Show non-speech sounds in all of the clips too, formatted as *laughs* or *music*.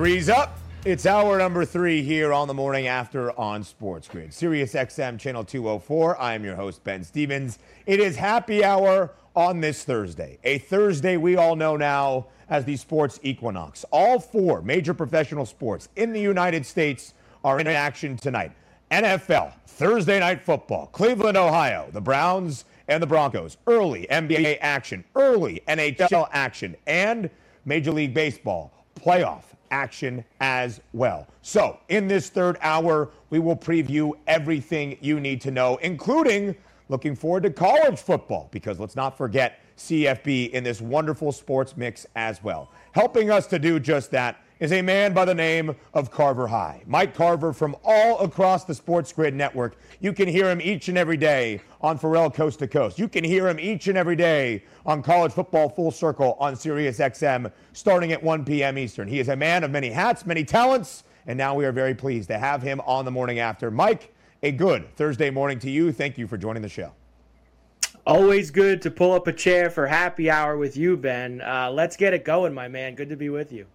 Three's up. It's hour number three here on the morning after on Sports Grid. Sirius XM Channel 204. I am your host, Ben Stevens. It is happy hour on this Thursday, a Thursday we all know now as the sports equinox. All four major professional sports in the United States are in action tonight. NFL, Thursday night football, Cleveland, Ohio, the Browns and the Broncos. Early NBA action, early NHL action, and Major League Baseball playoff action as well. So, in this third hour, we will preview everything you need to know, including looking forward to college football, because let's not forget CFB in this wonderful sports mix as well. Helping us to do just that is a man by the name of Carver High. Mike Carver from all across the Sports Grid network. You can hear him each and every day on Ferrall Coast to Coast. You can hear him each and every day on College Football Full Circle on Sirius XM starting at 1 p.m. Eastern. He is a man of many hats, many talents, and now we are very pleased to have him on the morning after. Mike, a good Thursday morning to you. Thank you for joining the show. Always good to pull up a chair for happy hour with you, Ben. Uh, let's get it going, my man. Good to be with you.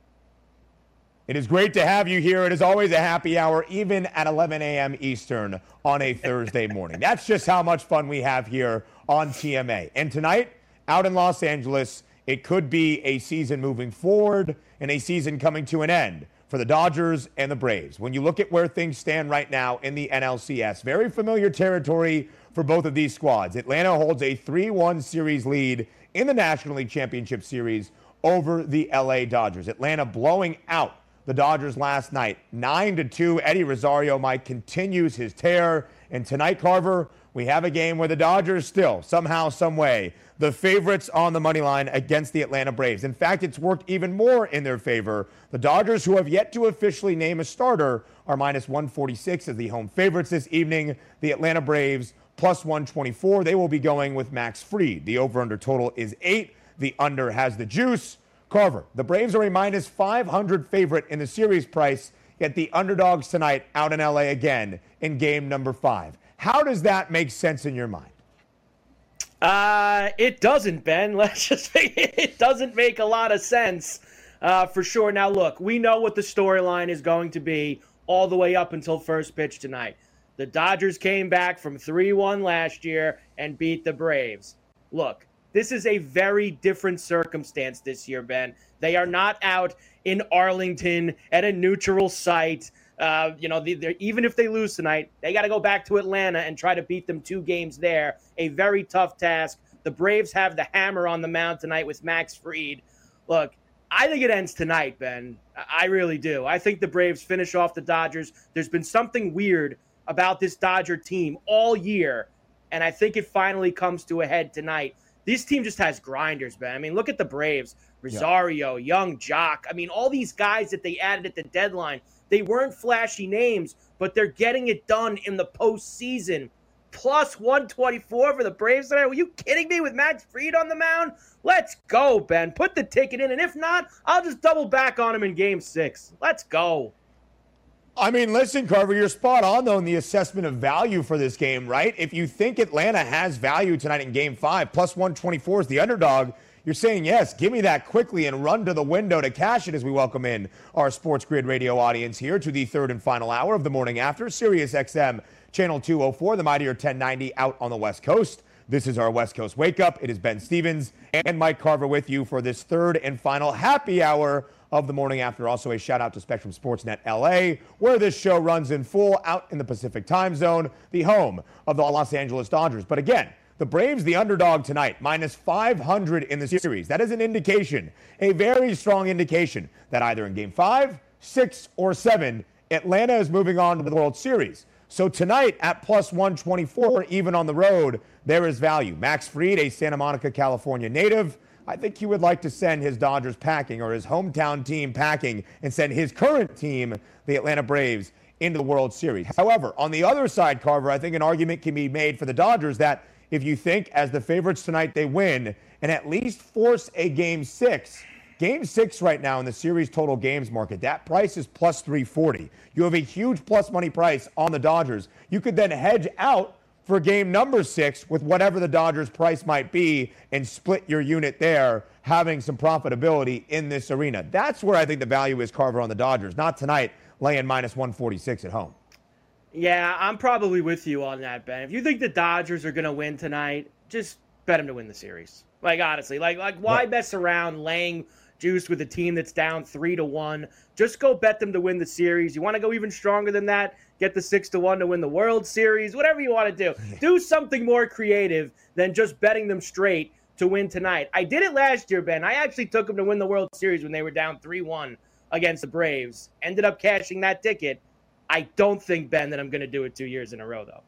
It is great to have you here. It is always a happy hour, even at 11 a.m. Eastern on a Thursday morning. That's just how much fun we have here on TMA. And tonight, out in Los Angeles, it could be a season moving forward and a season coming to an end for the Dodgers and the Braves. When you look at where things stand right now in the NLCS, very familiar territory for both of these squads. Atlanta holds a 3 1 series lead in the National League Championship Series over the LA Dodgers. Atlanta blowing out the Dodgers last night. 9 to 2. Eddie Rosario Mike continues his tear. And tonight, Carver, we have a game where the Dodgers still, somehow, some way, the favorites on the money line against the Atlanta Braves. In fact, it's worked even more in their favor. The Dodgers, who have yet to officially name a starter, are minus 146 as the home favorites this evening. The Atlanta Braves plus 124. They will be going with Max Fried. The over under total is eight. The under has the juice. Carver, the Braves are a minus 500 favorite in the series price, yet the underdogs tonight out in LA again in game number five. How does that make sense in your mind? Uh, it doesn't, Ben. *laughs* Let's just say it doesn't make a lot of sense uh, for sure. Now, look, we know what the storyline is going to be all the way up until first pitch tonight. The Dodgers came back from 3 1 last year and beat the Braves. Look, this is a very different circumstance this year, Ben. They are not out in Arlington at a neutral site. Uh, you know, even if they lose tonight, they got to go back to Atlanta and try to beat them two games there. A very tough task. The Braves have the hammer on the mound tonight with Max Fried. Look, I think it ends tonight, Ben. I really do. I think the Braves finish off the Dodgers. There's been something weird about this Dodger team all year, and I think it finally comes to a head tonight. This team just has grinders, man. I mean, look at the Braves. Rosario, yeah. Young Joc. I mean, all these guys that they added at the deadline, they weren't flashy names, but they're getting it done in the postseason. Plus 124 for the Braves tonight. Were you kidding me with Max Fried on the mound? Let's go, Ben. Put the ticket in, and if not, I'll just double back on him in game six. Let's go. I mean, listen, Carver, you're spot on, though, in the assessment of value for this game, right? If you think Atlanta has value tonight in game five, plus 124 is the underdog, you're saying, yes, give me that quickly and run to the window to cash it as we welcome in our Sports Grid radio audience here to the third and final hour of the morning after Sirius XM, Channel 204, the Mightier 1090 out on the West Coast. This is our West Coast Wake Up. It is Ben Stevens and Mike Carver with you for this third and final happy hour of the morning after. Also, a shout out to Spectrum Sportsnet LA, where this show runs in full out in the Pacific time zone, the home of the Los Angeles Dodgers. But again, the Braves, the underdog tonight, minus 500 in the series. That is an indication, a very strong indication, that either in game five, six, or seven, Atlanta is moving on to the World Series. So tonight at plus 124, even on the road, there is value. Max Fried, a Santa Monica, California native, I think he would like to send his Dodgers packing or his hometown team packing and send his current team, the Atlanta Braves, into the World Series. However, on the other side, Carver, I think an argument can be made for the Dodgers that if you think as the favorites tonight they win and at least force a game six, game six right now in the series total games market, that price is plus 340. You have a huge plus money price on the Dodgers. You could then hedge out for game number six with whatever the Dodgers price might be and split your unit there, having some profitability in this arena. That's where I think the value is Carver on the Dodgers, not tonight laying minus 146 at home. Yeah, I'm probably with you on that, Ben. If you think the Dodgers are going to win tonight, just bet them to win the series. Like honestly, like like why right. mess around laying juice with a team that's down three to one? Just go bet them to win the series. You want to go even stronger than that? Get the six to one to win the World Series. Whatever you want to do, *laughs* do something more creative than just betting them straight to win tonight. I did it last year, Ben. I actually took them to win the World Series when they were down three one against the Braves. Ended up cashing that ticket. I don't think Ben that I'm going to do it two years in a row though.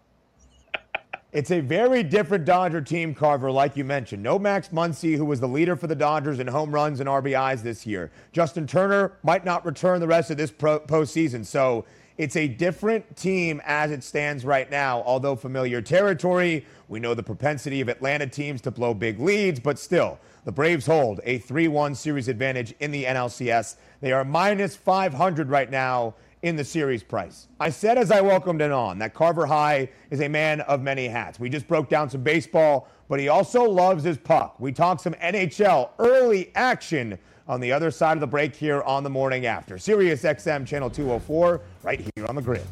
*laughs* It's a very different Dodger team, Carver, like you mentioned. No Max Muncy, who was the leader for the Dodgers in home runs and RBIs this year. Justin Turner might not return the rest of this pro- postseason. So it's a different team as it stands right now, although familiar territory. We know the propensity of Atlanta teams to blow big leads, but still, the Braves hold a 3 1 series advantage in the NLCS. They are minus 500 right now in the series price. I said as I welcomed it on that Carver High is a man of many hats. We just broke down some baseball, but he also loves his puck. We talked some NHL early action on the other side of the break here on the morning after. Sirius XM channel 204 right here on the grid.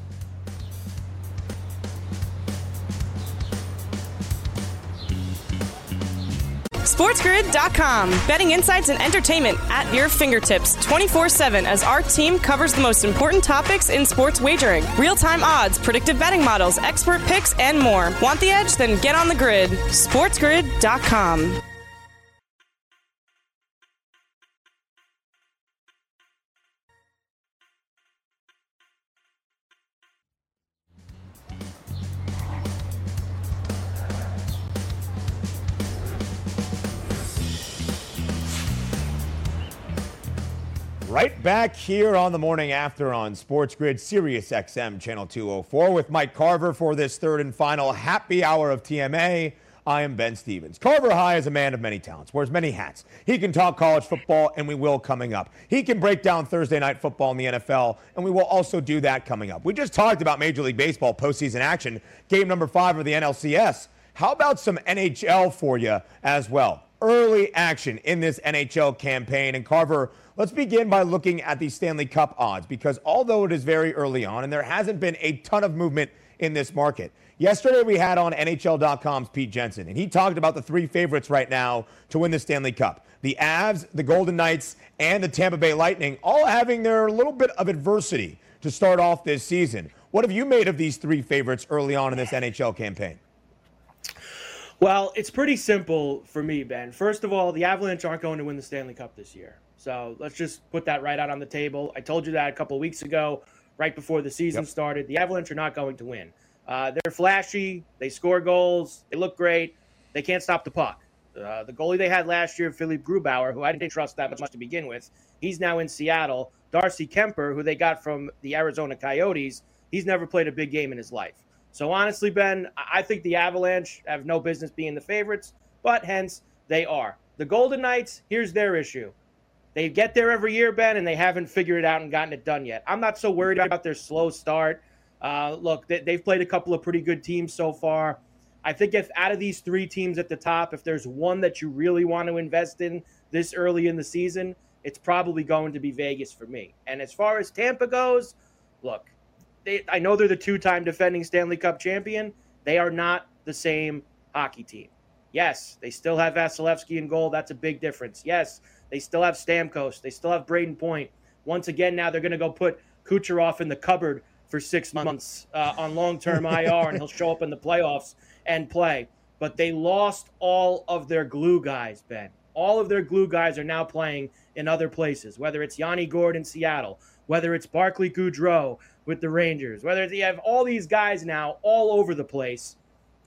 SportsGrid.com. Betting insights and entertainment at your fingertips 24 7 as our team covers the most important topics in sports wagering real time odds, predictive betting models, expert picks, and more. Want the edge? Then get on the grid. SportsGrid.com. Right back here on the morning after on Sports Grid Sirius XM Channel 204 with Mike Carver for this third and final happy hour of TMA. I am Ben Stevens. Carver High is a man of many talents, wears many hats. He can talk college football, and we will coming up. He can break down Thursday night football in the NFL, and we will also do that coming up. We just talked about Major League Baseball postseason action, game number five of the NLCS. How about some NHL for you as well? Early action in this NHL campaign, and Carver Let's begin by looking at the Stanley Cup odds because although it is very early on and there hasn't been a ton of movement in this market, yesterday we had on NHL.com's Pete Jensen, and he talked about the three favorites right now to win the Stanley Cup the Avs, the Golden Knights, and the Tampa Bay Lightning, all having their little bit of adversity to start off this season. What have you made of these three favorites early on in this NHL campaign? Well, it's pretty simple for me, Ben. First of all, the Avalanche aren't going to win the Stanley Cup this year. So let's just put that right out on the table. I told you that a couple weeks ago, right before the season yep. started. The Avalanche are not going to win. Uh, they're flashy. They score goals. They look great. They can't stop the puck. Uh, the goalie they had last year, Philippe Grubauer, who I didn't trust that much to begin with, he's now in Seattle. Darcy Kuemper, who they got from the Arizona Coyotes, he's never played a big game in his life. So honestly, Ben, I think the Avalanche have no business being the favorites, but hence they are. The Golden Knights, here's their issue. They get there every year, Ben, and they haven't figured it out and gotten it done yet. I'm not so worried about their slow start. Uh, look, they, have played a couple of pretty good teams so far. I think if out of these three teams at the top, if there's one that you really want to invest in this early in the season, it's probably going to be Vegas for me. And as far as Tampa goes, look, they, I know they're the two-time defending Stanley Cup champion. They are not the same hockey team. Yes, they still have Vasilevskiy in goal. That's a big difference. Yes, they still have Stamkos. They still have Brayden Point. Once again, now they're going to go put Kucherov in the cupboard for six months uh, on long term *laughs* IR, and he'll show up in the playoffs and play. But they lost all of their glue guys, Ben. All of their glue guys are now playing in other places, whether it's Yanni Gourde in Seattle, whether it's Barclay Goodrow with the Rangers, whether you have all these guys now all over the place.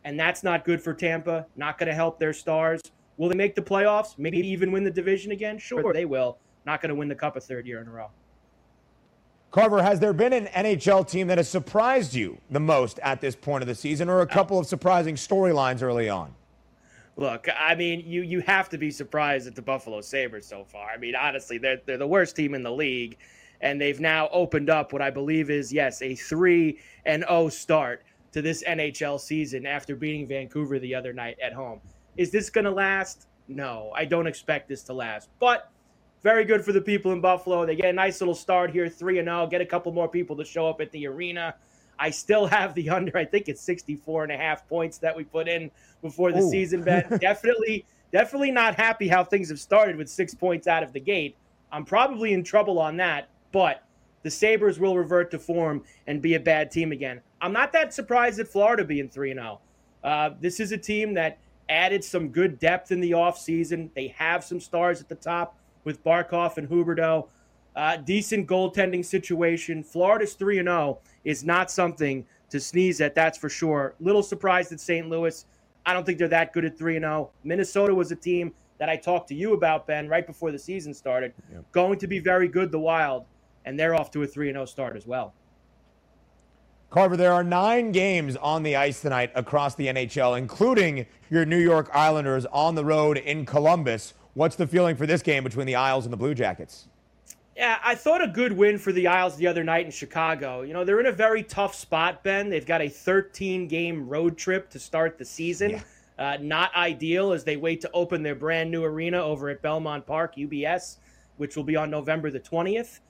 And that's not good for Tampa, not going to help their stars. Will they make the playoffs? Maybe even win the division again? Sure, they will. Not going to win the cup a third year in a row. Carver, has there been an NHL team that has surprised you the most at this point of the season, or a uh, couple of surprising storylines early on? Look, I mean, you you have to be surprised at the Buffalo Sabres so far. I mean, honestly, they're they're the worst team in the league, and they've now opened up what I believe is yes a three and O start to this NHL season after beating Vancouver the other night at home. Is this going to last? No, I don't expect this to last. But very good for the people in Buffalo. They get a nice little start here, 3 and 0, get a couple more people to show up at the arena. I still have the *laughs* under, I think it's 64 and a half points that we put in before the Ooh. season bet. *laughs* definitely definitely not happy how things have started with 6 points out of the gate. I'm probably in trouble on that, but the Sabres will revert to form and be a bad team again. I'm not that surprised at Florida being 3 0. Uh, this is a team that added some good depth in the offseason. They have some stars at the top with Barkov and Huberdeau. Uh, decent goaltending situation. Florida's 3 0 is not something to sneeze at, that's for sure. Little surprised at St. Louis. I don't think they're that good at 3 0. Minnesota was a team that I talked to you about, Ben, right before the season started. Going to be very good, the Wild, and they're off to a 3 0 start as well. Carver, there are nine games on the ice tonight across the NHL, including your New York Islanders on the road in Columbus. What's the feeling for this game between the Isles and the Blue Jackets? Yeah, I thought a good win for the Isles the other night in Chicago. You know, they're in a very tough spot, Ben. They've got a 13 game road trip to start the season. Yeah. Uh, not ideal as they wait to open their brand new arena over at Belmont Park, UBS, which will be on November the 20th.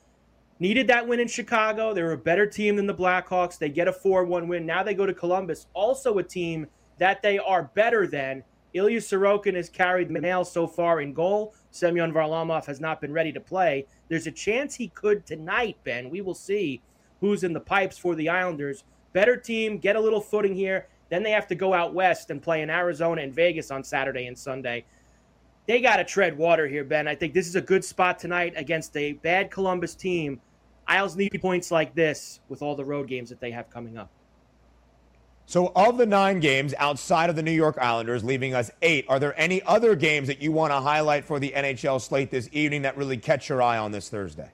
Needed that win in Chicago. They were a better team than the Blackhawks. They get a 4 1 win. Now they go to Columbus, also a team that they are better than. Ilya Sorokin has carried the mail so far in goal. Semyon Varlamov has not been ready to play. There's a chance he could tonight, Ben. We will see who's in the pipes for the Islanders. Better team, get a little footing here. Then they have to go out west and play in Arizona and Vegas on Saturday and Sunday. They got to tread water here, Ben. I think this is a good spot tonight against a bad Columbus team Isles need points like this with all the road games that they have coming up. So, of the nine games outside of the New York Islanders, leaving us eight, are there any other games that you want to highlight for the NHL slate this evening that really catch your eye on this Thursday?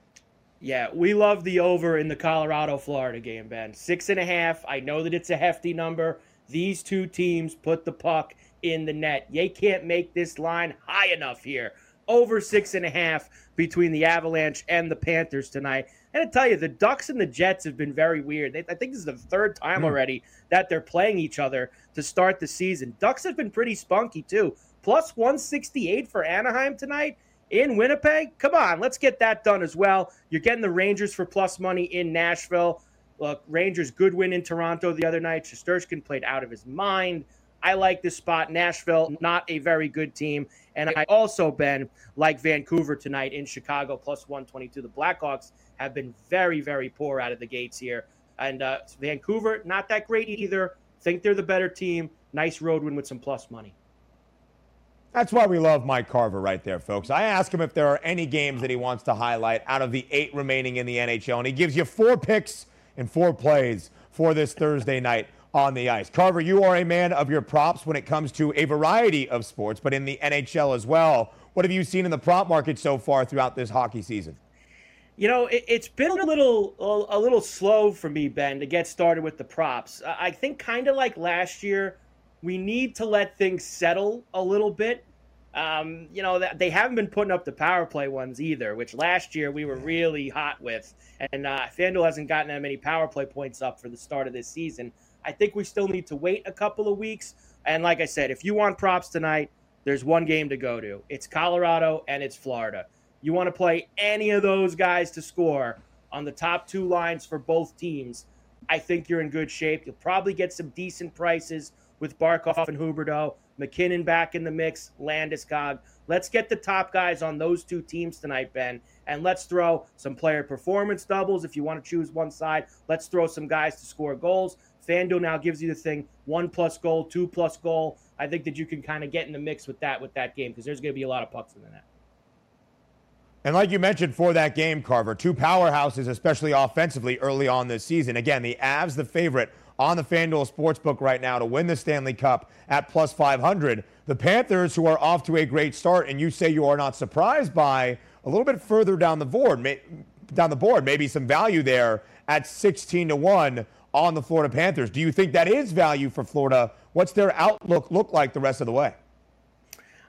Yeah, we love the over in the Colorado Florida game, Ben. Six and a half. I know that it's a hefty number. These two teams put the puck in the net. They can't make this line high enough here. Over six and a half between the Avalanche and the Panthers tonight. And to tell you, the Ducks and the Jets have been very weird. They, I think this is the third time mm. already that they're playing each other to start the season. Ducks have been pretty spunky too. Plus 168 for Anaheim tonight in Winnipeg. Come on, let's get that done as well. You're getting the Rangers for plus money in Nashville. Look, Rangers good win in Toronto the other night. Shesterkin played out of his mind. I like this spot. Nashville, not a very good team. And I also, been like Vancouver tonight in Chicago, plus 122. The Blackhawks have been very, very poor out of the gates here. And uh, Vancouver, not that great either. Think they're the better team. Nice road win with some plus money. That's why we love Mike Carver right there, folks. I ask him if there are any games that he wants to highlight out of the eight remaining in the NHL, and he gives you four picks and four plays for this Thursday night on the ice. Carver, you are a man of your props when it comes to a variety of sports, but in the NHL as well. What have you seen in the prop market so far throughout this hockey season? You know, it, has been a little a, a, little slow for me, Ben, to get started with the props. I think kind of like last year, we need to let things settle a little bit. Um, you know, they haven't been putting up the power play ones either, which last year we were really hot with. And uh, FanDuel hasn't gotten that many power play points up for the start of this season. I think we still need to wait a couple of weeks. And like I said, if you want props tonight, there's one game to go to. It's Colorado and it's Florida. You want to play any of those guys to score on the top two lines for both teams. I think you're in good shape. You'll probably get some decent prices with Barkov and Huberdeau. MacKinnon back in the mix, Landeskog. Let's get the top guys on those two teams tonight, Ben, and let's throw some player performance doubles if you want to choose one side. Let's throw some guys to score goals. FanDuel now gives you the thing one plus goal, two plus goal. I think that you can kind of get in the mix with that with that game because there's going to be a lot of pucks in the net. And like you mentioned for that game, Carver, two powerhouses, especially offensively early on this season. Again, the Avs, the favorite on the FanDuel Sportsbook right now to win the Stanley Cup at plus 500. The Panthers, who are off to a great start, and you say you are not surprised by a little bit further down the board, down the board, maybe some value there at 16 to 1 on the Florida Panthers. Do you think that is value for Florida? What's their outlook look like the rest of the way?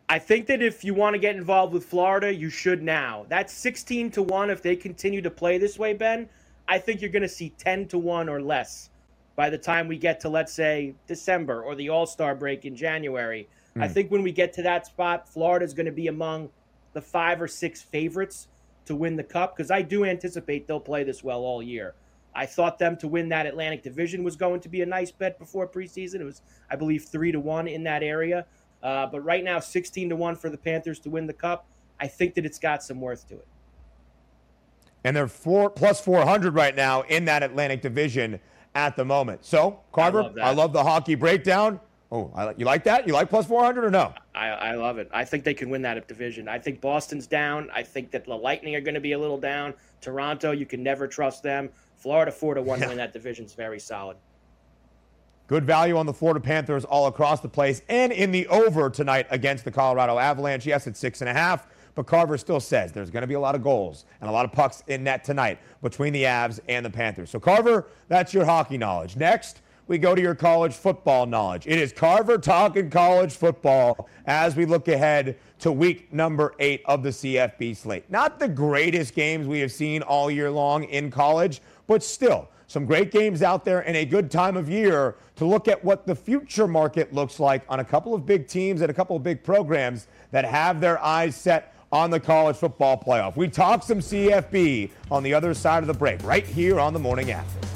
I think that if you want to get involved with Florida, you should now. That's 16 to 1 if they continue to play this way, Ben. I think you're going to see 10 to 1 or less by the time we get to, let's say, December or the All Star break in January. Mm. I think when we get to that spot, Florida is going to be among the five or six favorites to win the cup because I do anticipate they'll play this well all year. I thought them to win that Atlantic Division was going to be a nice bet before preseason. It was, I believe, three to one in that area. Uh, but right now, 16 to one for the Panthers to win the cup. I think that it's got some worth to it. And they're four plus 400 right now in that Atlantic Division at the moment. So, Carver, I love, I love the hockey breakdown. Oh, I, you like that? You like plus 400 or no? I, I love it. I think they can win that division. I think Boston's down. I think that the Lightning are going to be a little down. Toronto, you can never trust them. Florida, 4 to 1 yeah. win that division is very solid. Good value on the Florida Panthers all across the place and in the over tonight against the Colorado Avalanche. Yes, it's six and a half, but Carver still says there's going to be a lot of goals and a lot of pucks in net tonight between the Avs and the Panthers. So, Carver, that's your hockey knowledge. Next, we go to your college football knowledge. It is Carver talking college football as we look ahead to week number eight of the CFB slate. Not the greatest games we have seen all year long in college, but still some great games out there and a good time of year to look at what the future market looks like on a couple of big teams and a couple of big programs that have their eyes set on the college football playoff. We talk some CFB on the other side of the break, right here on the morning after.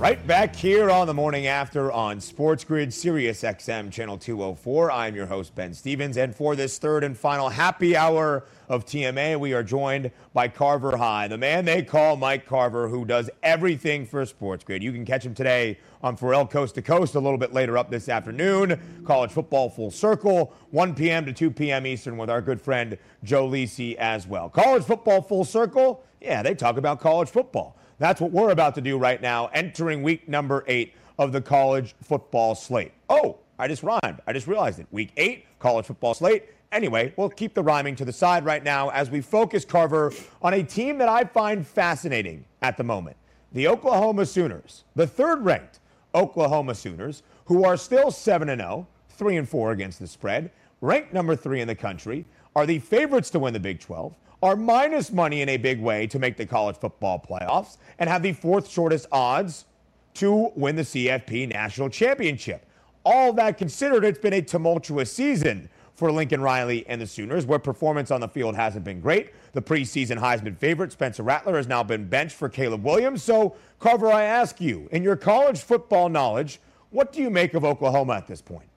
Right back here on the morning after on Sports Grid Sirius XM Channel 204. I'm your host, Ben Stevens. And for this third and final happy hour of TMA, we are joined by Carver High, the man they call Mike Carver, who does everything for Sports Grid. You can catch him today on Ferrall Coast to Coast a little bit later up this afternoon. College football full circle, 1 p.m. to 2 p.m. Eastern with our good friend Joe Lisi as well. College football full circle, yeah, they talk about college football. That's what we're about to do right now, entering week number eight of the college football slate. Oh, I just rhymed. I just realized it. Week eight, college football slate. Anyway, we'll keep the rhyming to the side right now as we focus, Carver, on a team that I find fascinating at the moment the Oklahoma Sooners, the third ranked Oklahoma Sooners, who are still 7 0, 3 and 4 against the spread, ranked number three in the country, are the favorites to win the Big 12, are minus money in a big way to make the college football playoffs and have the fourth shortest odds to win the CFP national championship. All that considered, it's been a tumultuous season for Lincoln Riley and the Sooners, where performance on the field hasn't been great. The preseason Heisman favorite, Spencer Rattler, has now been benched for Caleb Williams. So, Carver, I ask you, in your college football knowledge, what do you make of Oklahoma at this point?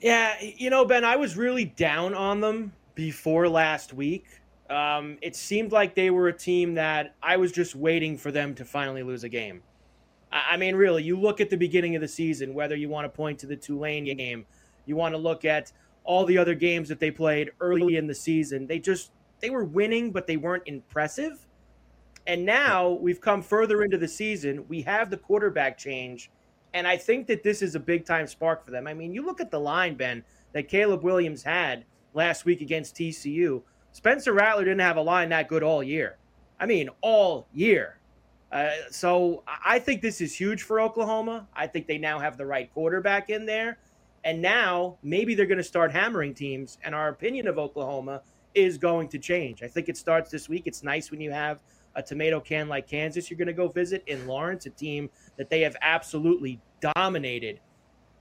Yeah, you know, Ben, I was really down on them before last week. Um, it seemed like they were a team that I was just waiting for them to finally lose a game. I, I mean, really, you look at the beginning of the season, whether you want to point to the Tulane game, you want to look at all the other games that they played early in the season. They just they were winning, but they weren't impressive. And now we've come further into the season. We have the quarterback change, and I think that this is a big time spark for them. I mean, you look at the line, Ben, that Caleb Williams had last week against TCU. Spencer Rattler didn't have a line that good all year. I mean, all year. Uh, so I think this is huge for Oklahoma. I think they now have the right quarterback in there. And now maybe they're going to start hammering teams. And our opinion of Oklahoma is going to change. I think it starts this week. It's nice when you have a tomato can like Kansas you're going to go visit in Lawrence, a team that they have absolutely dominated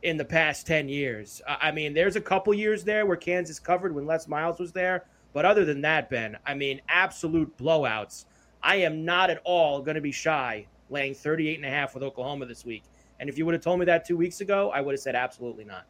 in the past 10 years. I mean, there's a couple years there where Kansas covered when Les Miles was there. But other than that, Ben, I mean, absolute blowouts. I am not at all going to be shy laying 38 and a half with Oklahoma this week. And if you would have told me that two weeks ago, I would have said absolutely not.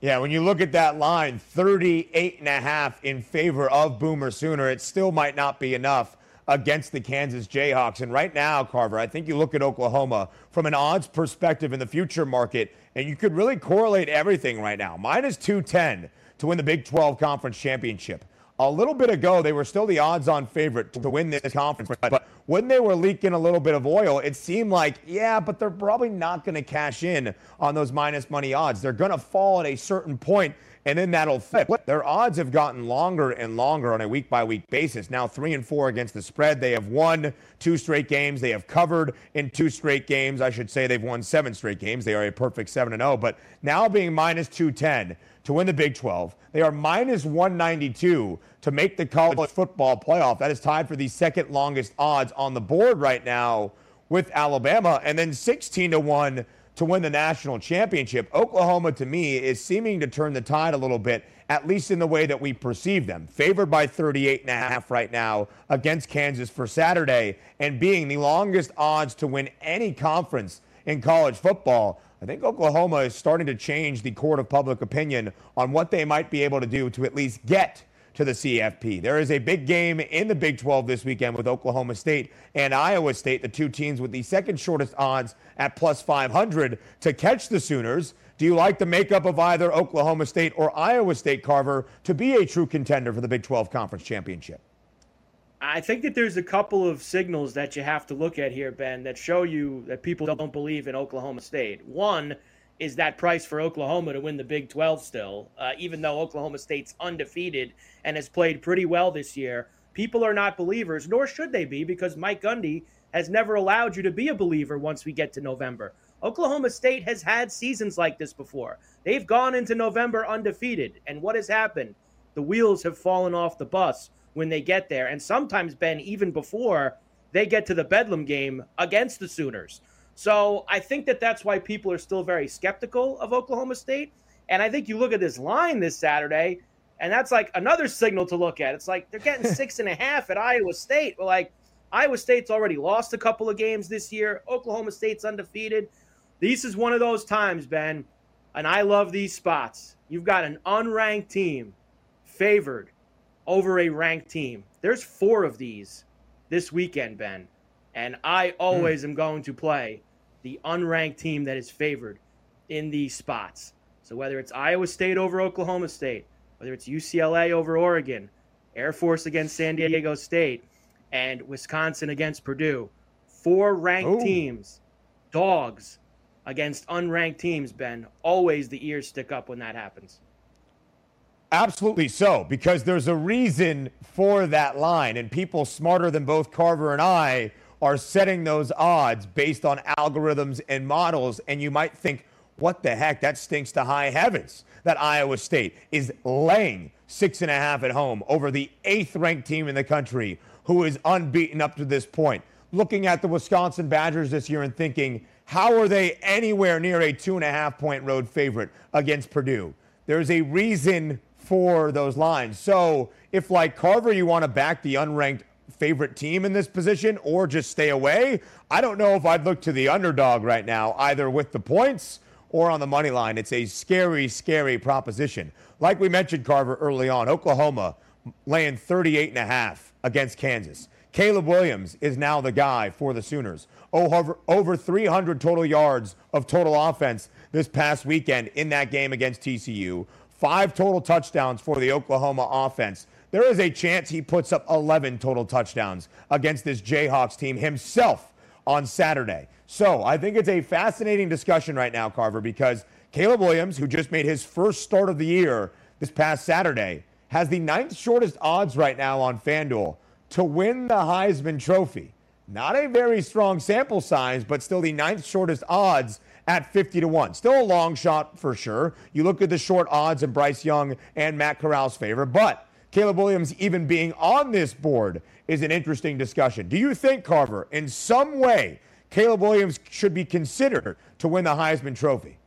Yeah, when you look at that line, 38 and a half in favor of Boomer Sooner, it still might not be enough against the Kansas Jayhawks. And right now, Carver, I think you look at Oklahoma from an odds perspective in the future market, and you could really correlate everything right now. Minus 210 to win the Big 12 Conference Championship. A little bit ago, they were still the odds on favorite to win this conference. But when they were leaking a little bit of oil, it seemed like, yeah, but they're probably not going to cash in on those minus money odds. They're going to fall at a certain point and then that'll flip. Their odds have gotten longer and longer on a week by week basis. Now, three and four against the spread. They have won two straight games. They have covered in two straight games. I should say they've won seven straight games. They are a perfect 7 and 0. But now being minus 210 to win the Big 12, they are minus 192 to make the college football playoff. That is tied for the second longest odds on the board right now with Alabama. And then 16 to 1 to win the national championship. Oklahoma, to me, is seeming to turn the tide a little bit, at least in the way that we perceive them. Favored by 38 and a half right now against Kansas for Saturday, and being the longest odds to win any conference in college football. I think Oklahoma is starting to change the court of public opinion on what they might be able to do to at least get to the CFP. There is a big game in the Big 12 this weekend with Oklahoma State and Iowa State, the two teams with the second shortest odds at plus 500 to catch the Sooners. Do you like the makeup of either Oklahoma State or Iowa State, Carver, to be a true contender for the Big 12 Conference Championship? I think that there's a couple of signals that you have to look at here, Ben, that show you that people don't believe in Oklahoma State. One, is that price for Oklahoma to win the Big 12 still, uh, even though Oklahoma State's undefeated and has played pretty well this year. People are not believers, nor should they be, because Mike Gundy has never allowed you to be a believer once we get to November. Oklahoma State has had seasons like this before. They've gone into November undefeated, and what has happened? The wheels have fallen off the bus when they get there, and sometimes, Ben, even before they get to the Bedlam game against the Sooners. So I think that that's why people are still very skeptical of Oklahoma State. And I think you look at this line this Saturday, and that's like another signal to look at. It's like they're getting *laughs* six and a half at Iowa State. But like Iowa State's already lost a couple of games this year. Oklahoma State's undefeated. This is one of those times, Ben, and I love these spots. You've got an unranked team favored over a ranked team. There's four of these this weekend, Ben. And I always mm. am going to play the unranked team that is favored in these spots. So whether it's Iowa State over Oklahoma State, whether it's UCLA over Oregon, Air Force against San Diego State, and Wisconsin against Purdue, four ranked Ooh. teams, dogs against unranked teams, Ben. Always the ears stick up when that happens. Absolutely so, because there's a reason for that line, and people smarter than both Carver and I are setting those odds based on algorithms and models. And you might think, what the heck? That stinks to high heavens that Iowa State is laying six and a half at home over the eighth ranked team in the country who is unbeaten up to this point. Looking at the Wisconsin Badgers this year and thinking, how are they anywhere near a two and a half point road favorite against Purdue? There's a reason for those lines. So if, like Carver, you want to back the unranked favorite team in this position or just stay away. I don't know if I'd look to the underdog right now, either with the points or on the money line. It's a scary, scary proposition. Like we mentioned, Carver, early on, Oklahoma laying 38 and a half against Kansas. Caleb Williams is now the guy for the Sooners. Oh, over, over 300 total yards of total offense this past weekend in that game against TCU. Five total touchdowns for the Oklahoma offense there is a chance he puts up 11 total touchdowns against this Jayhawks team himself on Saturday. So I think it's a fascinating discussion right now, Carver, because Caleb Williams, who just made his first start of the year this past Saturday, has the ninth shortest odds right now on FanDuel to win the Heisman Trophy. Not a very strong sample size, but still the ninth shortest odds at 50 to 1. Still a long shot for sure. You look at the short odds in Bryce Young and Matt Corral's favor, but Caleb Williams even being on this board is an interesting discussion. Do you think, Carver, in some way, Caleb Williams should be considered to win the Heisman Trophy?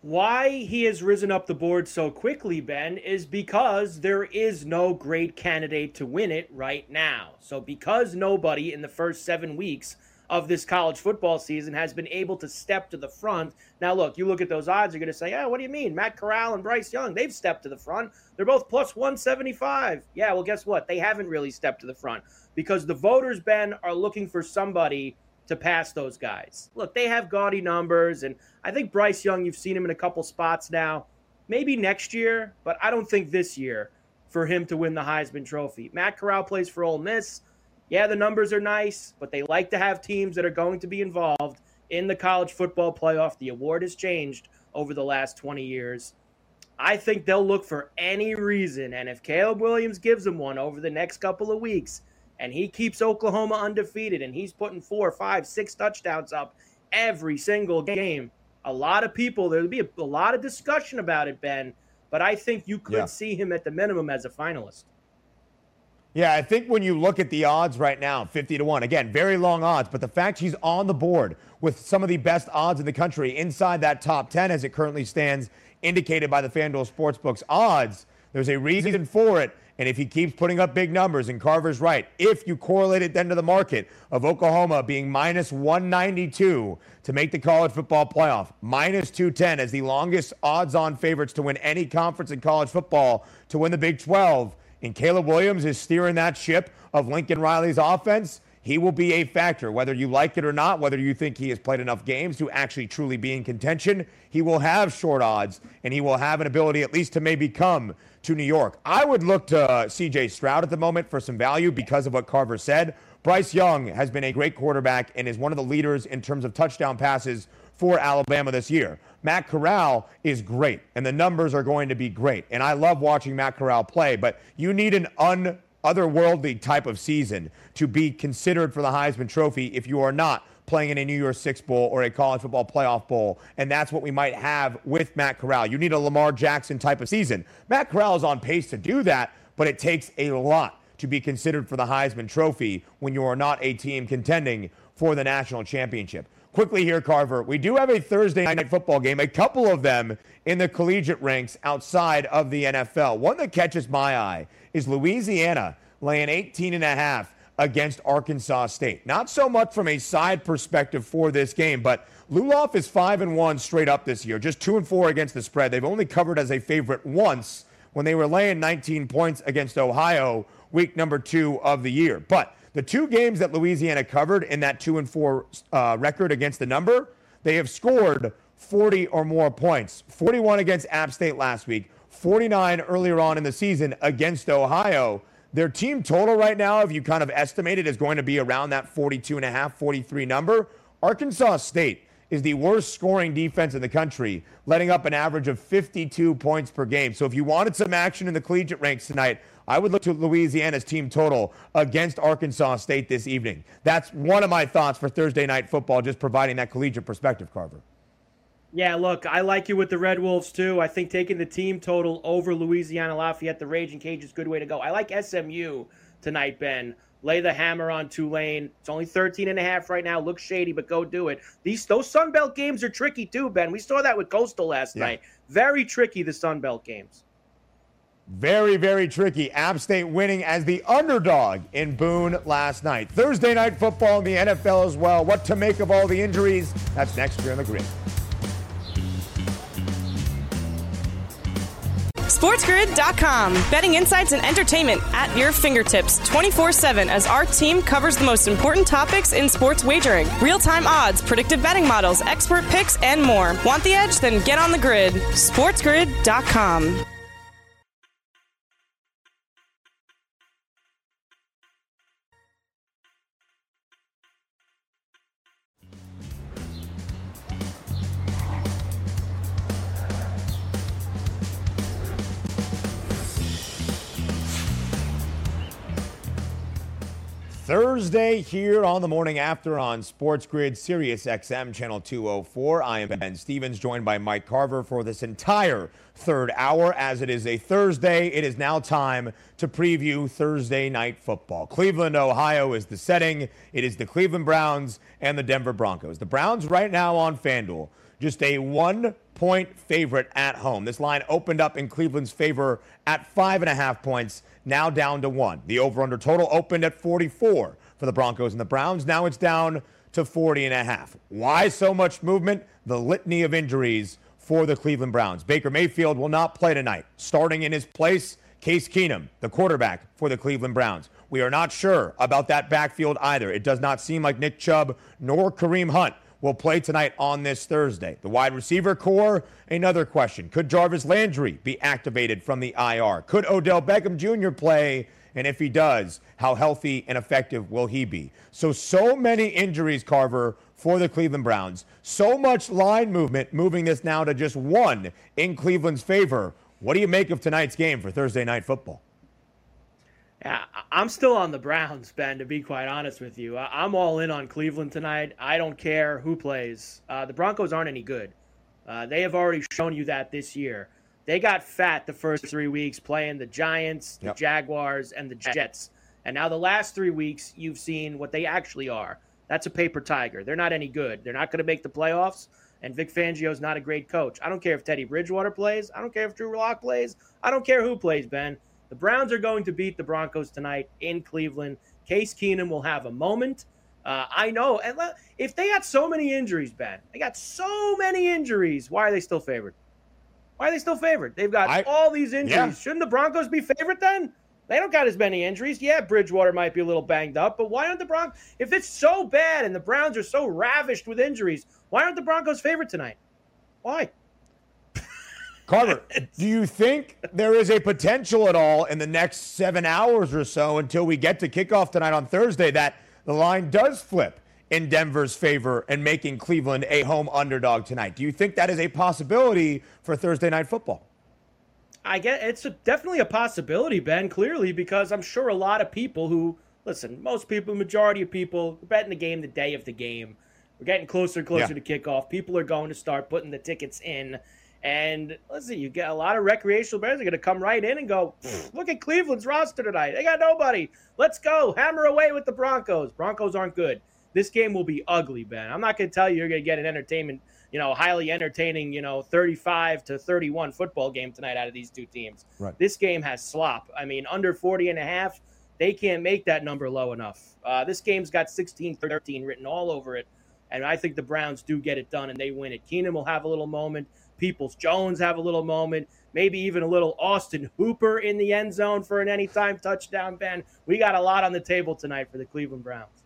Why he has risen up the board so quickly, Ben, is because there is no great candidate to win it right now. So, because nobody in the first seven weeks of this college football season has been able to step to the front. Now, look, you look at those odds, you're going to say, yeah, what do you mean? Matt Corral and Bryce Young, they've stepped to the front. They're both plus 175. Yeah, well, guess what? They haven't really stepped to the front because the voters, Ben, are looking for somebody to pass those guys. Look, they have gaudy numbers, and I think Bryce Young, you've seen him in a couple spots now. Maybe next year, but I don't think this year for him to win the Heisman Trophy. Matt Corral plays for Ole Miss yeah, the numbers are nice, but they like to have teams that are going to be involved in the college football playoff. The award has changed over the last 20 years. I think they'll look for any reason. And if Caleb Williams gives them one over the next couple of weeks and he keeps Oklahoma undefeated and he's putting four, five, six touchdowns up every single game, a lot of people, there'll be a, a lot of discussion about it, Ben. But I think you could yeah. see him at the minimum as a finalist. Yeah, I think when you look at the odds right now, 50 to 1, again, very long odds, but the fact he's on the board with some of the best odds in the country inside that top 10 as it currently stands, indicated by the FanDuel Sportsbooks odds, there's a reason for it. And if he keeps putting up big numbers, and Carver's right, if you correlate it then to the market of Oklahoma being minus 192 to make the college football playoff, minus 210 as the longest odds on favorites to win any conference in college football to win the Big 12 and Caleb Williams is steering that ship of Lincoln Riley's offense, he will be a factor. Whether you like it or not, whether you think he has played enough games to actually truly be in contention, he will have short odds and he will have an ability at least to maybe come to New York. I would look to uh, CJ Stroud at the moment for some value because of what Carver said. Bryce Young has been a great quarterback and is one of the leaders in terms of touchdown passes for Alabama this year. Matt Corral is great, and the numbers are going to be great. And I love watching Matt Corral play, but you need an un otherworldly type of season to be considered for the Heisman Trophy if you are not playing in a New Year's Six Bowl or a college football playoff bowl. And that's what we might have with Matt Corral. You need a Lamar Jackson type of season. Matt Corral is on pace to do that, but it takes a lot to be considered for the Heisman Trophy when you are not a team contending for the national championship. Quickly here, Carver, we do have a Thursday night football game, a couple of them in the collegiate ranks outside of the NFL. One that catches my eye is Louisiana laying 18 and a half against Arkansas State. Not so much from a side perspective for this game, but Luloff is 5 and 1 straight up this year, just 2 and 4 against the spread. They've only covered as a favorite once when they were laying 19 points against Ohio week number 2 of the year. But the two games that Louisiana covered in that two and four uh, record against the number, they have scored 40 or more points. 41 against App State last week, 49 earlier on in the season against Ohio. Their team total right now, if you kind of estimate it, is going to be around that 42 and a half, 43 number. Arkansas State is the worst scoring defense in the country, letting up an average of 52 points per game. So if you wanted some action in the collegiate ranks tonight, I would look to Louisiana's team total against Arkansas State this evening. That's one of my thoughts for Thursday night football, just providing that collegiate perspective, Carver. Yeah, look, I like you with the Red Wolves too. I think taking the team total over Louisiana Lafayette, the Ragin' Cajuns, is a good way to go. I like SMU tonight, Ben. Lay the hammer on Tulane. It's only 13 and a half right now. Looks shady, but go do it. These those Sun Belt games are tricky too, Ben. We saw that with Coastal last yeah. night. Very tricky, the Sun Belt games. Very, very tricky. App State winning as the underdog in Boone last night. Thursday night football in the NFL as well. What to make of all the injuries? That's next year on the grid. SportsGrid.com. Betting insights and entertainment at your fingertips 24 7 as our team covers the most important topics in sports wagering real time odds, predictive betting models, expert picks, and more. Want the edge? Then get on the grid. SportsGrid.com. Thursday here on the morning after on Sports Grid Sirius XM channel 204. I am Ben Stevens, joined by Mike Carver for this entire third hour. As it is a Thursday, it is now time to preview Thursday night football. Cleveland, Ohio is the setting. It is the Cleveland Browns and the Denver Broncos. The Browns right now on FanDuel, just a one point favorite at home. This line opened up in Cleveland's favor at five and a half points now down to one. The over under total opened at 44 for the Broncos and the Browns. Now it's down to to 40 and a half. Why so much movement? The litany of injuries for the Cleveland Browns. Baker Mayfield will not play tonight. Starting in his place, Case Keenum, the quarterback for the Cleveland Browns. We are not sure about that backfield either. It does not seem like Nick Chubb nor Kareem Hunt will play tonight on this Thursday. The wide receiver core, another question. Could Jarvis Landry be activated from the IR? Could Odell Beckham Jr. play? And if he does, how healthy and effective will he be? So, so many injuries, Carver, for the Cleveland Browns. So much line movement, moving this now to just one in Cleveland's favor. What do you make of tonight's game for Thursday Night Football? Yeah, I'm still on the Browns, Ben, to be quite honest with you. I'm all in on Cleveland tonight. I don't care who plays. Uh, the Broncos aren't any good. Uh, they have already shown you that this year. They got fat the first three weeks playing the Giants, the yep. Jaguars, and the Jets. And now the last three weeks, you've seen what they actually are. That's a paper tiger. They're not any good. They're not going to make the playoffs. And Vic Fangio's not a great coach. I don't care if Teddy Bridgewater plays. I don't care if Drew Lock plays. I don't care who plays, Ben. The Browns are going to beat the Broncos tonight in Cleveland. Case Keenum will have a moment. Uh, I know. And if they got so many injuries, Ben, they got so many injuries. Why are they still favored? Why are they still favored? They've got I, all these injuries. Yeah. Shouldn't the Broncos be favored then? They don't got as many injuries. Yeah, Bridgewater might be a little banged up, but why aren't the Broncos? If it's so bad and the Browns are so ravished with injuries, why aren't the Broncos favored tonight? Why? Carver, *laughs* do you think there is a potential at all in the next seven hours or so until we get to kickoff tonight on Thursday that the line does flip in Denver's favor and making Cleveland a home underdog tonight? Do you think that is a possibility for Thursday night football? I get it's a, definitely a possibility, Ben. Clearly, because I'm sure a lot of people who listen, most people, majority of people, betting the game the day of the game. We're getting closer and closer yeah. to kickoff. People are going to start putting the tickets in and listen, you get a lot of recreational bears are going to come right in and go, look at Cleveland's roster tonight. They got nobody. Let's go. Hammer away with the Broncos. Broncos aren't good. This game will be ugly, Ben. I'm not going to tell you you're going to get an entertainment, you know, highly entertaining, you know, 35 to 31 football game tonight out of these two teams. Right. This game has slop. I mean, under 40 and a half, they can't make that number low enough. Uh, this game's got 16 13 written all over it. And I think the Browns do get it done and they win it. Keenum will have a little moment. Peoples Jones have a little moment, maybe even a little Austin Hooper in the end zone for an anytime touchdown, Ben. We got a lot on the table tonight for the Cleveland Browns.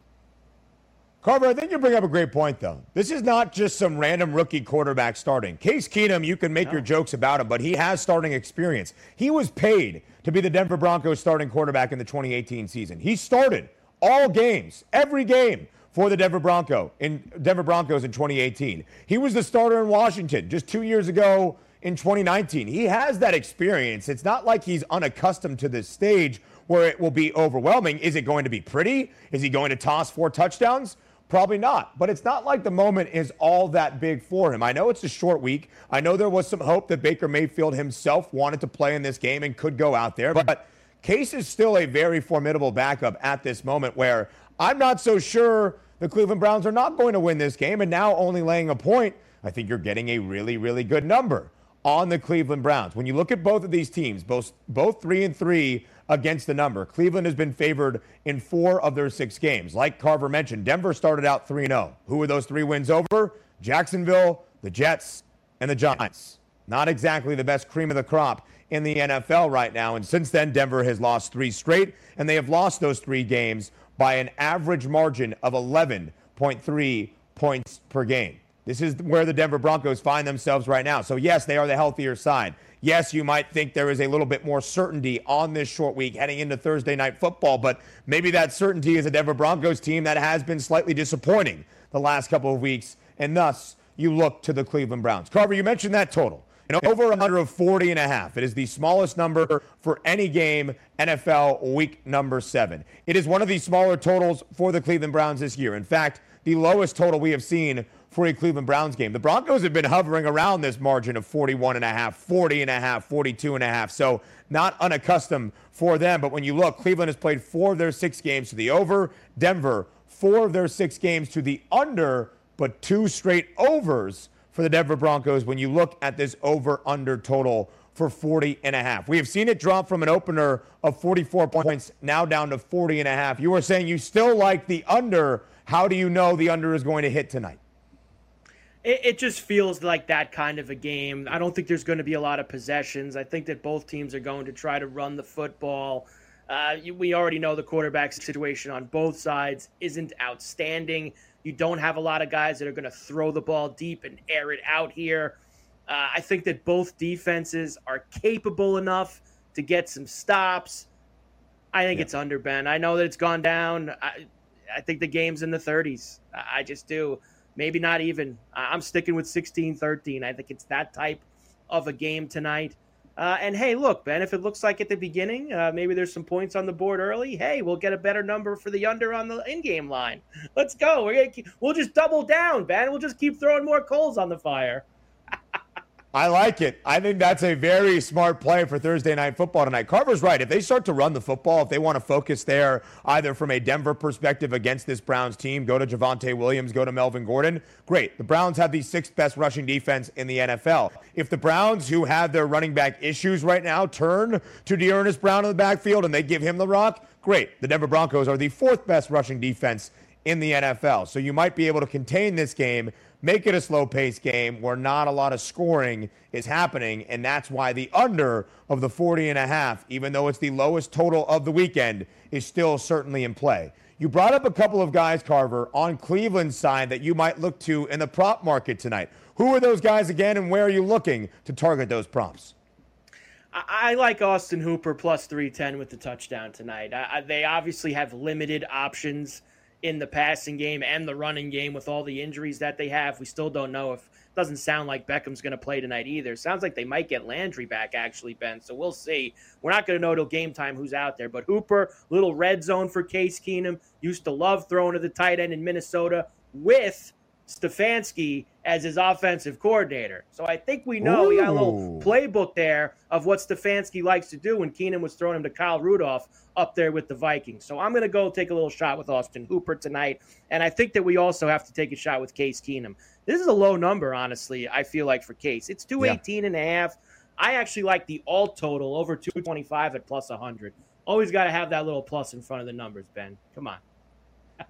Carver, I think you bring up a great point, though. This is not just some random rookie quarterback starting. Case Keenum, you can make no. your jokes about him, but he has starting experience. He was paid to be the Denver Broncos starting quarterback in the 2018 season. He started all games, every game for the Denver Bronco in Denver Broncos in 2018. He was the starter in Washington just two years ago in 2019. He has that experience. It's not like he's unaccustomed to this stage where it will be overwhelming. Is it going to be pretty? Is he going to toss four touchdowns? Probably not. But it's not like the moment is all that big for him. I know it's a short week. I know there was some hope that Baker Mayfield himself wanted to play in this game and could go out there. But Case is still a very formidable backup at this moment where I'm not so sure the Cleveland Browns are not going to win this game, and now only laying a point, I think you're getting a really, really good number on the Cleveland Browns. When you look at both of these teams, both both three and three against the number, Cleveland has been favored in four of their six games. Like Carver mentioned, Denver started out 3 0. Who were those three wins over? Jacksonville, the Jets, and the Giants. Not exactly the best cream of the crop in the NFL right now. And since then, Denver has lost three straight, and they have lost those three games by an average margin of 11.3 points per game. This is where the Denver Broncos find themselves right now. So, yes, they are the healthier side. Yes, you might think there is a little bit more certainty on this short week heading into Thursday night football, but maybe that certainty is a Denver Broncos team that has been slightly disappointing the last couple of weeks, and thus you look to the Cleveland Browns. Carver, you mentioned that total. An over under of 40 and a half. It is the smallest number for any game, NFL week number seven. It is one of the smaller totals for the Cleveland Browns this year. In fact, the lowest total we have seen for a Cleveland Browns game. The Broncos have been hovering around this margin of 41 and a half, 40 and a half, 42 and a half. So not unaccustomed for them. But when you look, Cleveland has played four of their six games to the over. Denver, four of their six games to the under, but two straight overs for the Denver Broncos when you look at this over under total for 40 and a half. We have seen it drop from an opener of 44 points now down to 40 and a half. You are saying you still like the under How do you know the under is going to hit tonight? It, it, just feels like that kind of a game. I don't think there's going to be a lot of possessions. I think that both teams are going to try to run the football. Uh, we already know the quarterback situation on both sides isn't outstanding. You don't have a lot of guys that are going to throw the ball deep and air it out here. Uh, I think that both defenses are capable enough to get some stops. I think yeah. it's under Ben. I know that it's gone down. I, I think the game's in the 30s. I just do. Maybe not even. I'm sticking with 16 13. I think it's that type of a game tonight. Uh, and hey, look, Ben, if it looks like at the beginning, uh, maybe there's some points on the board early. Hey, we'll get a better number for the under on the in-game line. Let's go. We're gonna keep, we'll just double down, Ben. We'll just keep throwing more coals on the fire. *laughs* I like it. I think that's a very smart play for Thursday night football tonight. Carver's right. If they start to run the football, if they want to focus there either from a Denver perspective against this Browns team, go to Javonte Williams, go to Melvin Gordon, great. The Browns have the sixth best rushing defense in the NFL. If the Browns, who have their running back issues right now, turn to Dearness Brown in the backfield and they give him the rock, great. The Denver Broncos are the fourth best rushing defense in the NFL. So you might be able to contain this game make it a slow paced game where not a lot of scoring is happening. And that's why the under of the 40 and a half, even though it's the lowest total of the weekend, is still certainly in play. You brought up a couple of guys, Carver, on Cleveland's side that you might look to in the prop market tonight. Who are those guys again, and where are you looking to target those props? I like Austin Hooper plus 310 with the touchdown tonight. I, they obviously have limited options in the passing game and the running game with all the injuries that they have. We still don't know if doesn't sound like Beckham's going to play tonight either. Sounds like they might get Landry back actually, Ben. So we'll see. We're not going to know till game time who's out there. But Hooper, little red zone for Case Keenum. Used to love throwing to the tight end in Minnesota with Stefanski as his offensive coordinator. So I think we know Ooh. we got a little playbook there of what Stefanski likes to do when Keenum was throwing him to Kyle Rudolph up there with the Vikings. So I'm going to go take a little shot with Austin Hooper tonight. And I think that we also have to take a shot with Case Keenum. This is a low number, honestly, I feel like for Case. It's 218 yeah. and a half. I actually like the all total over 225 at plus 100. Always got to have that little plus in front of the numbers, Ben. Come on.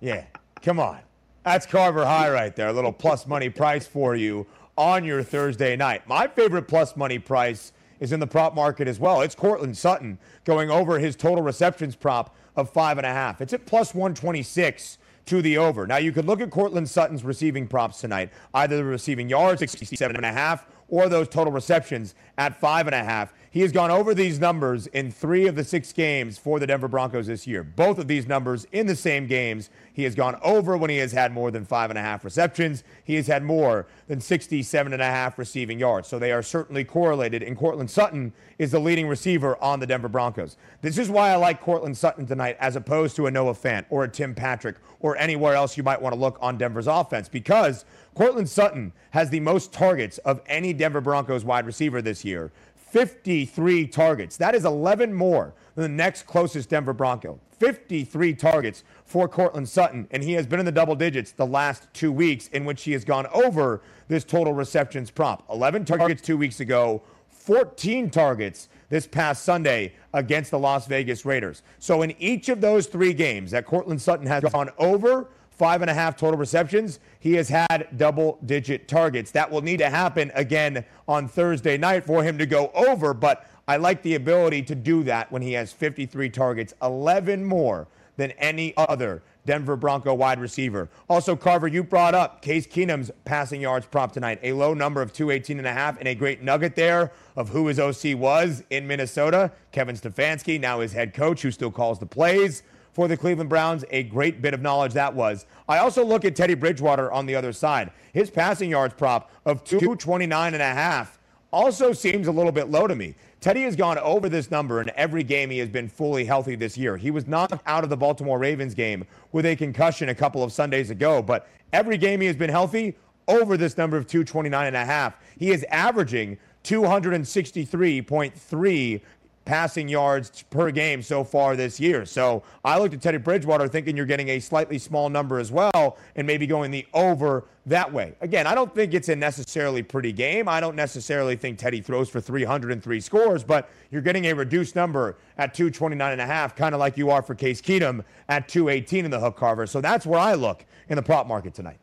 yeah, come on. That's Carver High right there. A little plus money price for you on your Thursday night. My favorite plus money price is in the prop market as well. It's Courtland Sutton going over his total receptions prop of five and a half. It's at plus 126 to the over. Now you could look at Courtland Sutton's receiving props tonight, either the receiving yards, 67 and a half, or those total receptions at five and a half. He has gone over these numbers in three of the six games for the Denver Broncos this year. Both of these numbers in the same games. He has gone over when he has had more than five and a half receptions. He has had more than 67 and a half receiving yards. So they are certainly correlated. And Courtland Sutton is the leading receiver on the Denver Broncos. This is why I like Courtland Sutton tonight as opposed to a Noah Fant or a Tim Patrick or anywhere else you might want to look on Denver's offense because Courtland Sutton has the most targets of any Denver Broncos wide receiver this year. 53 targets. That is 11 more than the next closest Denver Bronco. 53 targets for Courtland Sutton, and he has been in the double digits the last two weeks in which he has gone over this total receptions prop. 11 targets two weeks ago, 14 targets this past Sunday against the Las Vegas Raiders. So in each of those three games that Courtland Sutton has gone over five and a half total receptions. He has had double digit targets. That will need to happen again on Thursday night for him to go over, but I like the ability to do that when he has 53 targets, 11 more than any other Denver Bronco wide receiver. Also, Carver, you brought up Case Keenum's passing yards prop tonight, a low number of 218 and a half, and a great nugget there of who his OC was in Minnesota. Kevin Stefanski, now his head coach, who still calls the plays for the Cleveland Browns. A great bit of knowledge that was. I also look at Teddy Bridgewater on the other side. His passing yards prop of 229 and a half also seems a little bit low to me. Teddy has gone over this number in every game he has been fully healthy this year. He was knocked out of the Baltimore Ravens game with a concussion a couple of Sundays ago, but every game he has been healthy over this number of 229 and a half. He is averaging 263.3 passing yards per game so far this year. So I looked at Teddy Bridgewater thinking you're getting a slightly small number as well and maybe going the over that way. Again, I don't think it's a necessarily pretty game. I don't necessarily think Teddy throws for 303 scores, but you're getting a reduced number at 229 and a half, kind of like you are for Case Keenum at 218 in the hook carver. So that's where I look in the prop market tonight.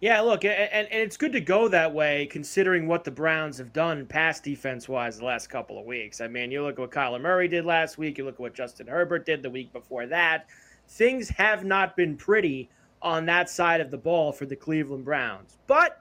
Yeah, look, and, and it's good to go that way considering what the Browns have done pass defense wise the last couple of weeks. I mean, you look at what Kyler Murray did last week, you look at what Justin Herbert did the week before that. Things have not been pretty on that side of the ball for the Cleveland Browns. But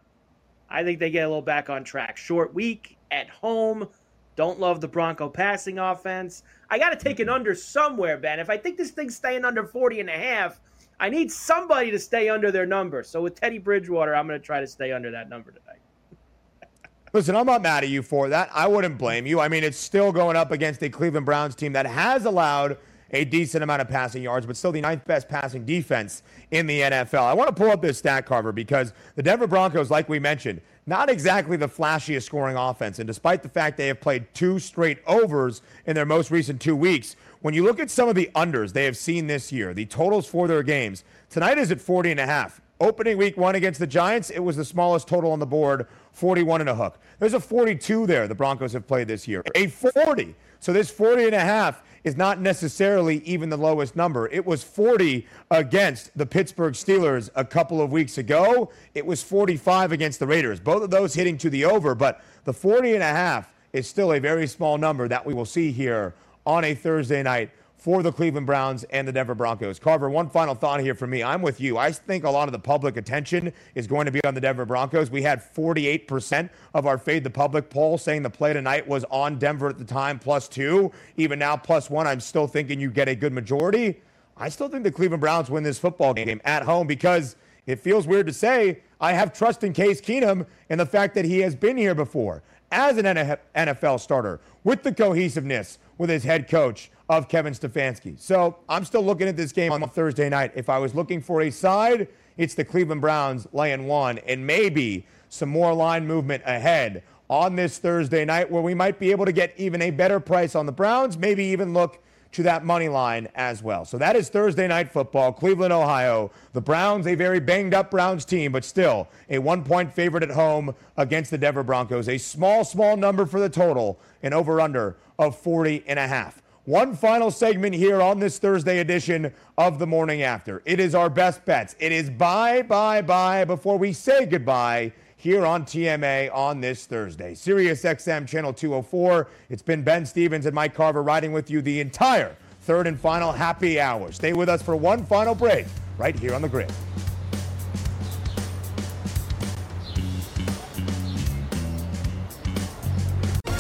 I think they get a little back on track. Short week at home. Don't love the Bronco passing offense. I got to take an under somewhere, Ben. If I think this thing's staying under 40 and a half, I need somebody to stay under their number. So with Teddy Bridgewater, I'm going to try to stay under that number tonight. *laughs* Listen, I'm not mad at you for that. I wouldn't blame you. I mean, it's still going up against a Cleveland Browns team that has allowed a decent amount of passing yards, but still the ninth best passing defense in the NFL. I want to pull up this stat carver because the Denver Broncos, like we mentioned, not exactly the flashiest scoring offense. And despite the fact they have played two straight overs in their most recent two weeks, when you look at some of the unders they have seen this year, the totals for their games, tonight is at 40 and a half. Opening week one against the Giants, it was the smallest total on the board, 41 and a hook. There's a 42 there the Broncos have played this year. A 40. So this 40 and a half is not necessarily even the lowest number. It was 40 against the Pittsburgh Steelers a couple of weeks ago. It was 45 against the Raiders. Both of those hitting to the over, but the 40 and a half is still a very small number that we will see here on a Thursday night for the Cleveland Browns and the Denver Broncos. Carver, one final thought here for me. I'm with you. I think a lot of the public attention is going to be on the Denver Broncos. We had 48% of our Fade the Public poll saying the play tonight was on Denver at the time, plus two. Even now, plus one. I'm still thinking you get a good majority. I still think the Cleveland Browns win this football game at home because it feels weird to say I have trust in Case Keenum and the fact that he has been here before as an NFL starter with the cohesiveness with his head coach of Kevin Stefanski. So I'm still looking at this game on Thursday night. If I was looking for a side, it's the Cleveland Browns laying one and maybe some more line movement ahead on this Thursday night where we might be able to get even a better price on the Browns, maybe even look to that money line as well. So that is Thursday night football, Cleveland, Ohio. The Browns, a very banged up Browns team, but still a one point favorite at home against the Denver Broncos. A small, small number for the total, an over under of 40 and a half. One final segment here on this Thursday edition of the morning after. It is our best bets. It is bye, bye, bye before we say goodbye here on TMA on this Thursday. Sirius XM Channel 204. It's been Ben Stevens and Mike Carver riding with you the entire third and final happy hour. Stay with us for one final break right here on the grid.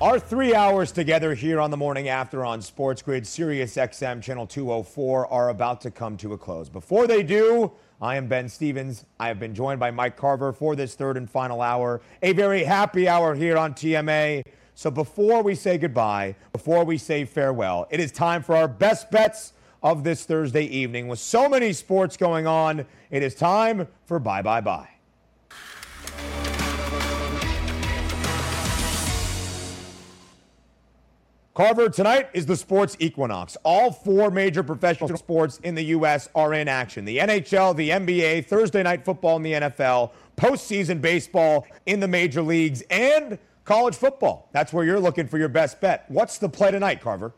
Our three hours together here on the morning after on Sports Grid, Sirius XM Channel 204 are about to come to a close. Before they do, I am Ben Stevens. I have been joined by Mike Carver for this third and final hour, a very happy hour here on TMA. So before we say goodbye, before we say farewell, it is time for our best bets of this Thursday evening. With so many sports going on, it is time for bye bye bye. Carver, tonight is the sports equinox. All four major professional sports in the U.S. are in action the NHL, the NBA, Thursday night football in the NFL, postseason baseball in the major leagues, and college football. That's where you're looking for your best bet. What's the play tonight, Carver?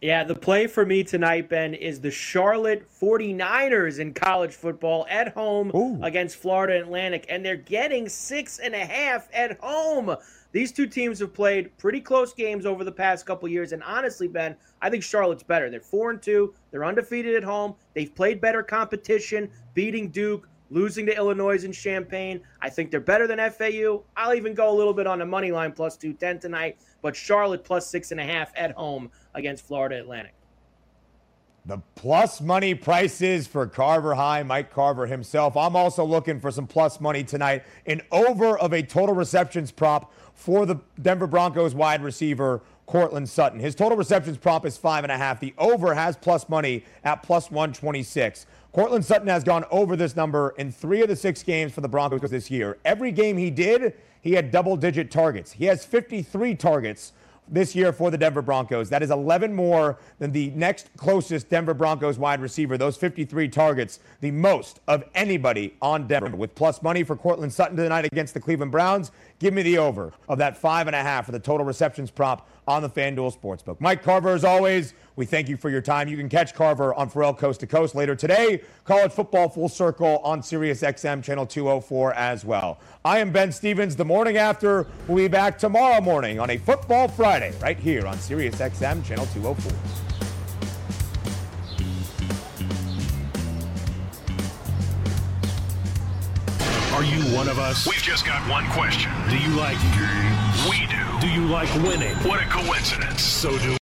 Yeah, the play for me tonight, Ben, is the Charlotte 49ers in college football at home Ooh. against Florida Atlantic, and they're getting six and a half at home. These two teams have played pretty close games over the past couple years, and honestly, Ben, I think Charlotte's better. They're four and two. They're undefeated at home. They've played better competition, beating Duke, losing to Illinois and Champaign. I think they're better than FAU. I'll even go a little bit on the money line plus 210 tonight, but Charlotte plus six and a half at home against Florida Atlantic. The plus money prices for Carver High, Mike Carver himself. I'm also looking for some plus money tonight. An over of a total receptions prop for the Denver Broncos wide receiver, Courtland Sutton. His total receptions prop is five and a half. The over has plus money at plus 126. Courtland Sutton has gone over this number in three of the six games for the Broncos this year. Every game he did, he had double digit targets. He has 53 targets this year for the Denver Broncos. That is 11 more than the next closest Denver Broncos wide receiver. Those 53 targets, the most of anybody on Denver. With plus money for Courtland Sutton tonight against the Cleveland Browns, give me the over of that five and a half for the total receptions prop on the FanDuel Sportsbook. Mike Carver, as always, we thank you for your time. You can catch Carver on Ferrall Coast to Coast later today. College football full circle on Sirius XM channel 204 as well. I am Ben Stevens. The morning after, we'll be back tomorrow morning on a Football Friday right here on Sirius XM channel 204. Are you one of us? We've just got one question. Do you like games? We do. Do you like winning? What a coincidence. So do